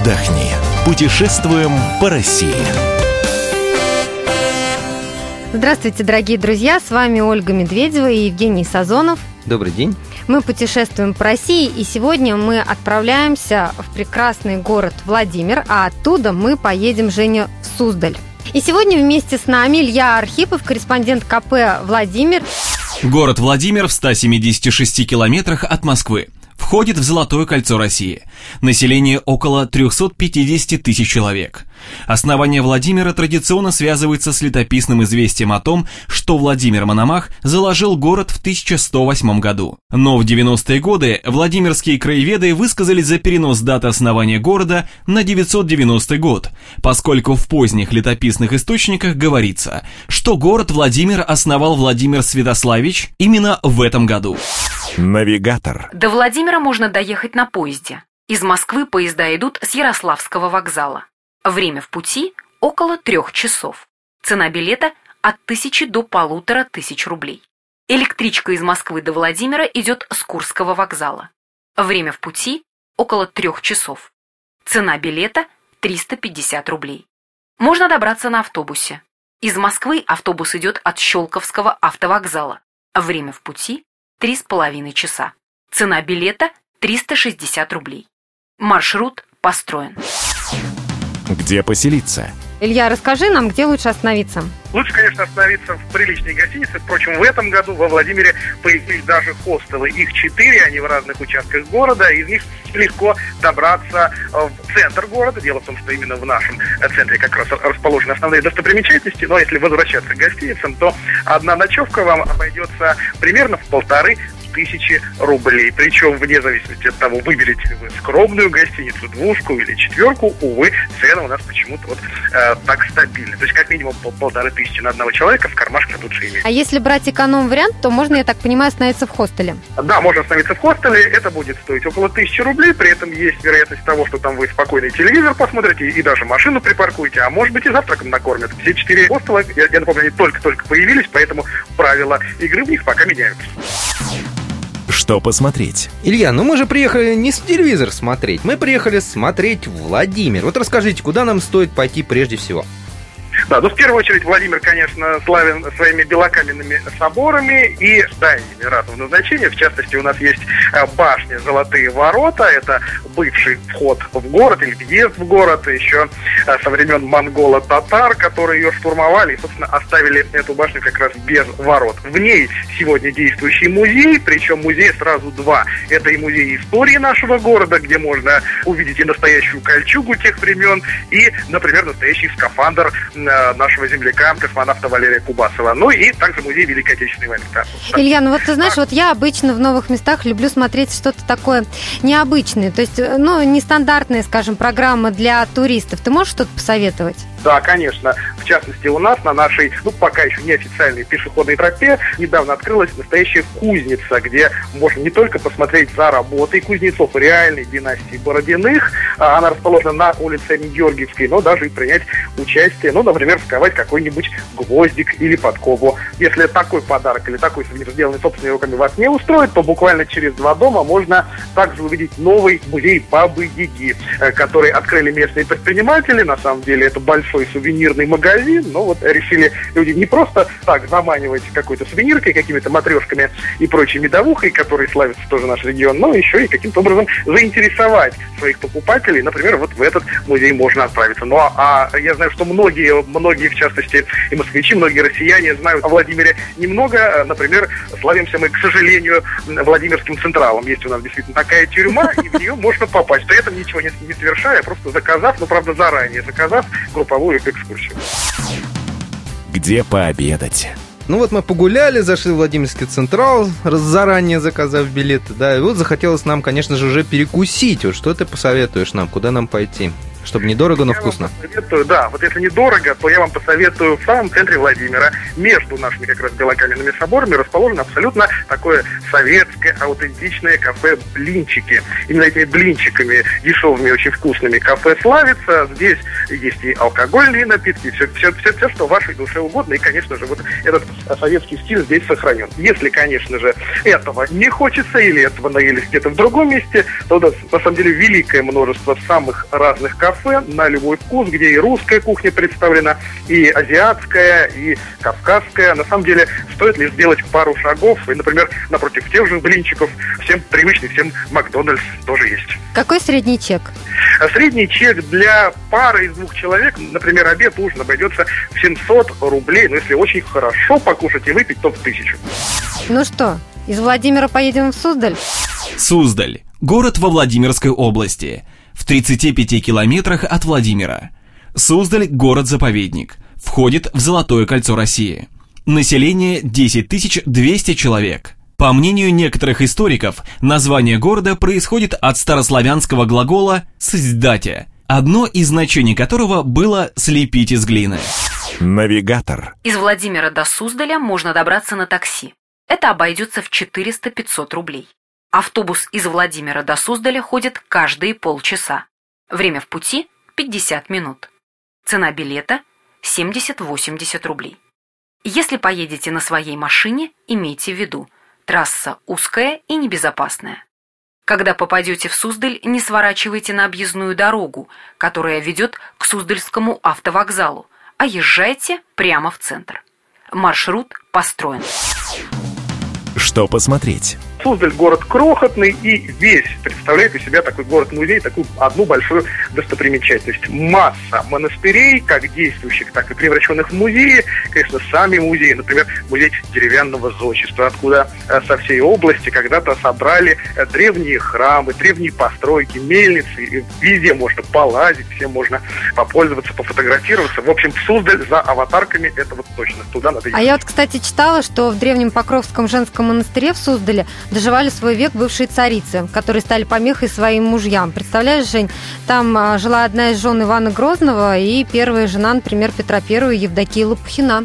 отдохни. Путешествуем по России. Здравствуйте, дорогие друзья! С вами Ольга Медведева и Евгений Сазонов. Добрый день. Мы путешествуем по России, и сегодня мы отправляемся в прекрасный город Владимир, а оттуда мы поедем, Женя, в Суздаль. И сегодня вместе с нами Илья Архипов, корреспондент КП «Владимир». Город Владимир в 176 километрах от Москвы входит в Золотое кольцо России. Население около 350 тысяч человек. Основание Владимира традиционно связывается с летописным известием о том, что Владимир Мономах заложил город в 1108 году. Но в 90-е годы Владимирские краеведы высказались за перенос даты основания города на 990 год, поскольку в поздних летописных источниках говорится, что город Владимир основал Владимир Святославич именно в этом году. Навигатор. До Владимира можно доехать на поезде. Из Москвы поезда идут с Ярославского вокзала. Время в пути около трех часов. Цена билета от тысячи до полутора тысяч рублей. Электричка из Москвы до Владимира идет с Курского вокзала. Время в пути около трех часов. Цена билета 350 рублей. Можно добраться на автобусе. Из Москвы автобус идет от Щелковского автовокзала. Время в пути три с половиной часа. Цена билета 360 рублей. Маршрут построен. Где поселиться? Илья, расскажи нам, где лучше остановиться? Лучше, конечно, остановиться в приличной гостинице. Впрочем, в этом году во Владимире появились даже хостелы. Их четыре, они в разных участках города. Из них легко добраться в центр города. Дело в том, что именно в нашем центре как раз расположены основные достопримечательности. Но если возвращаться к гостиницам, то одна ночевка вам обойдется примерно в полторы тысячи рублей. Причем, вне зависимости от того, выберете ли вы скромную гостиницу, двушку или четверку, увы, цены у нас почему-то вот э, так стабильны. То есть, как минимум, пол полторы тысячи на одного человека в кармашке лучше иметь. А если брать эконом-вариант, то можно, я так понимаю, остановиться в хостеле? Да, можно остановиться в хостеле. Это будет стоить около тысячи рублей. При этом есть вероятность того, что там вы спокойный телевизор посмотрите и даже машину припаркуете, а может быть и завтраком накормят. Все четыре хостела, я, я напомню, они только-только появились, поэтому правила игры в них пока меняются. Что посмотреть? Илья, ну мы же приехали не с телевизор смотреть, мы приехали смотреть Владимир. Вот расскажите, куда нам стоит пойти прежде всего? Да, ну в первую очередь Владимир, конечно, славен своими белокаменными соборами и зданиями разного назначения. В частности, у нас есть э, башня Золотые ворота. Это бывший вход в город или въезд в город еще э, со времен монголо-татар, которые ее штурмовали и, собственно, оставили эту башню как раз без ворот. В ней сегодня действующий музей, причем музей сразу два. Это и музей истории нашего города, где можно увидеть и настоящую кольчугу тех времен, и, например, настоящий скафандр Э, нашего земляка, космонавта Валерия Кубасова. Ну и также музей Великой Отечественной войны. Да. Илья, ну вот ты знаешь, вот я обычно в новых местах люблю смотреть что-то такое необычное, то есть, э, ну, нестандартная, скажем, программа для туристов. Ты можешь что-то посоветовать? Да, конечно. В частности, у нас на нашей, ну, пока еще неофициальной пешеходной тропе недавно открылась настоящая кузница, где можно не только посмотреть за работой кузнецов реальной династии Бородиных, а она расположена на улице Георгиевской, но даже и принять участие, ну, например, сковать какой-нибудь гвоздик или подкову. Если такой подарок или такой сувенир, сделанный собственными руками, вас не устроит, то буквально через два дома можно также увидеть новый музей Бабы Яги, э, который открыли местные предприниматели. На самом деле это большой большой сувенирный магазин, но вот решили люди не просто так заманивать какой-то сувениркой, какими-то матрешками и прочей медовухой, которые славится тоже наш регион, но еще и каким-то образом заинтересовать своих покупателей. Например, вот в этот музей можно отправиться. Ну а, а я знаю, что многие, многие, в частности, и москвичи, многие россияне знают о Владимире немного. Например, славимся мы, к сожалению, Владимирским Централом. Есть у нас действительно такая тюрьма, и в нее можно попасть. При этом ничего не, не совершая, просто заказав, ну, правда, заранее заказав групповую групповую экскурсию. Где пообедать? Ну вот мы погуляли, зашли в Владимирский Централ, заранее заказав билеты, да, и вот захотелось нам, конечно же, уже перекусить. Вот что ты посоветуешь нам, куда нам пойти? Чтобы недорого, но Я вкусно. посоветую, да, вот если недорого, то я вам посоветую в самом центре Владимира, между нашими как раз белокаменными соборами, расположено абсолютно такое советское, аутентичное кафе «Блинчики». Именно этими блинчиками, дешевыми, очень вкусными, кафе славится. Здесь есть и алкогольные напитки, все, все, все, все, что вашей душе угодно. И, конечно же, вот этот советский стиль здесь сохранен. Если, конечно же, этого не хочется или этого наелись где-то в другом месте, то у нас, на самом деле, великое множество самых разных кафе на любой вкус, где и русская кухня представлена, и азиатская, и кавказская. На самом деле, стоит лишь сделать пару шагов, и, например, напротив тех же блинчиков, всем привычный, всем Макдональдс тоже есть. Какой средний чек? А Средний чек для пары из двух человек, например, обед, ужин обойдется в 700 рублей, но если очень хорошо покушать и выпить, то в тысячу. Ну что, из Владимира поедем в Суздаль? Суздаль. Город во Владимирской области. В 35 километрах от Владимира. Суздаль – город-заповедник. Входит в Золотое кольцо России. Население 10 200 человек. По мнению некоторых историков, название города происходит от старославянского глагола «сздатя», одно из значений которого было «слепить из глины». Навигатор. Из Владимира до Суздаля можно добраться на такси. Это обойдется в 400-500 рублей. Автобус из Владимира до Суздаля ходит каждые полчаса. Время в пути – 50 минут. Цена билета – 70-80 рублей. Если поедете на своей машине, имейте в виду, трасса узкая и небезопасная. Когда попадете в Суздаль, не сворачивайте на объездную дорогу, которая ведет к Суздальскому автовокзалу, а езжайте прямо в центр. Маршрут построен. Что посмотреть? Суздаль город крохотный и весь представляет из себя такой город-музей, такую одну большую достопримечательность. Масса монастырей, как действующих, так и превращенных в музеи. Конечно, сами музеи, например, музей деревянного зодчества, откуда э, со всей области когда-то собрали э, древние храмы, древние постройки, мельницы. Везде можно полазить, всем можно попользоваться, пофотографироваться. В общем, Суздаль за аватарками, это вот точно. Туда надо А ехать. я вот, кстати, читала, что в древнем Покровском женском монастыре в Суздале доживали свой век бывшие царицы, которые стали помехой своим мужьям. Представляешь, Жень, там а, жила одна из жен Ивана Грозного и первая жена, например, Петра Первого Евдокия Лопухина.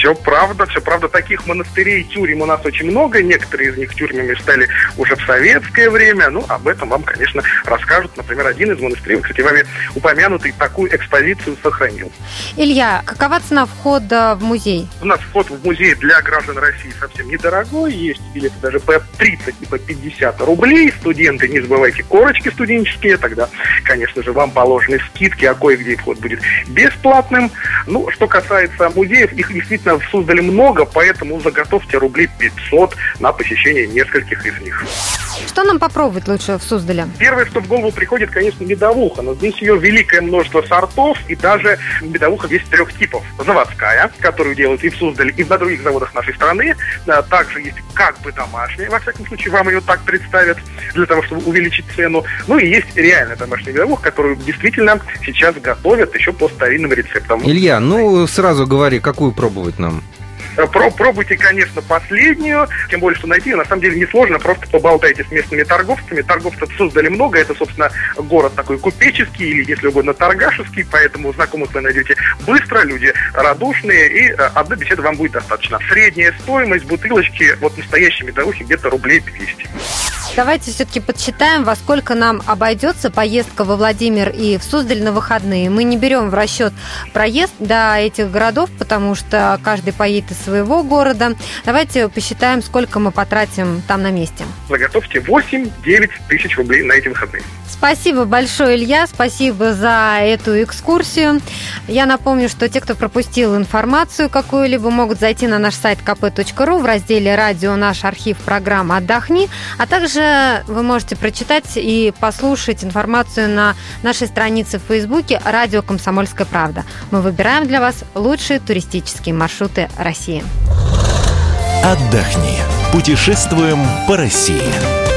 Все правда, все правда. Таких монастырей, тюрем у нас очень много. Некоторые из них тюрьмами стали уже в советское время. Ну, об этом вам, конечно, расскажут. Например, один из монастырей, кстати, вами упомянутый, такую экспозицию сохранил. Илья, какова цена входа в музей? У нас вход в музей для граждан России совсем недорогой. Есть билеты даже по 30 и по 50 рублей. Студенты, не забывайте, корочки студенческие. Тогда, конечно же, вам положены скидки, а кое-где вход будет бесплатным. Ну, что касается музеев, их действительно в Суздале много, поэтому заготовьте рублей 500 на посещение нескольких из них. Что нам попробовать лучше в Суздале? Первое, что в голову приходит, конечно, медовуха, но здесь ее великое множество сортов, и даже медовуха есть трех типов. Заводская, которую делают и в Суздале, и на других заводах нашей страны. А, Также есть как бы домашняя, во всяком случае, вам ее так представят, для того, чтобы увеличить цену. Ну и есть реальная домашняя медовуха, которую действительно сейчас готовят еще по старинным рецептам. Илья, ну сразу говори, какую пробовать нам? Э, Про- пробуйте, конечно, последнюю, тем более, что найти ее на самом деле несложно, просто поболтайте с местными торговцами. Торговцев создали много, это, собственно, город такой купеческий или, если угодно, торгашевский, поэтому знакомых вы найдете быстро, люди радушные, и э, одной беседы вам будет достаточно. Средняя стоимость бутылочки вот настоящей медовухи где-то рублей 200. Давайте все-таки подсчитаем, во сколько нам обойдется поездка во Владимир и в Суздаль на выходные. Мы не берем в расчет проезд до этих городов, потому что каждый поедет из своего города. Давайте посчитаем, сколько мы потратим там на месте. Заготовьте 8-9 тысяч рублей на эти выходные. Спасибо большое, Илья, спасибо за эту экскурсию. Я напомню, что те, кто пропустил информацию какую-либо, могут зайти на наш сайт kp.ru в разделе «Радио. Наш архив. Программа «Отдохни», а также вы можете прочитать и послушать информацию на нашей странице в Фейсбуке «Радио Комсомольская правда». Мы выбираем для вас лучшие туристические маршруты России. Отдохни. Путешествуем по России.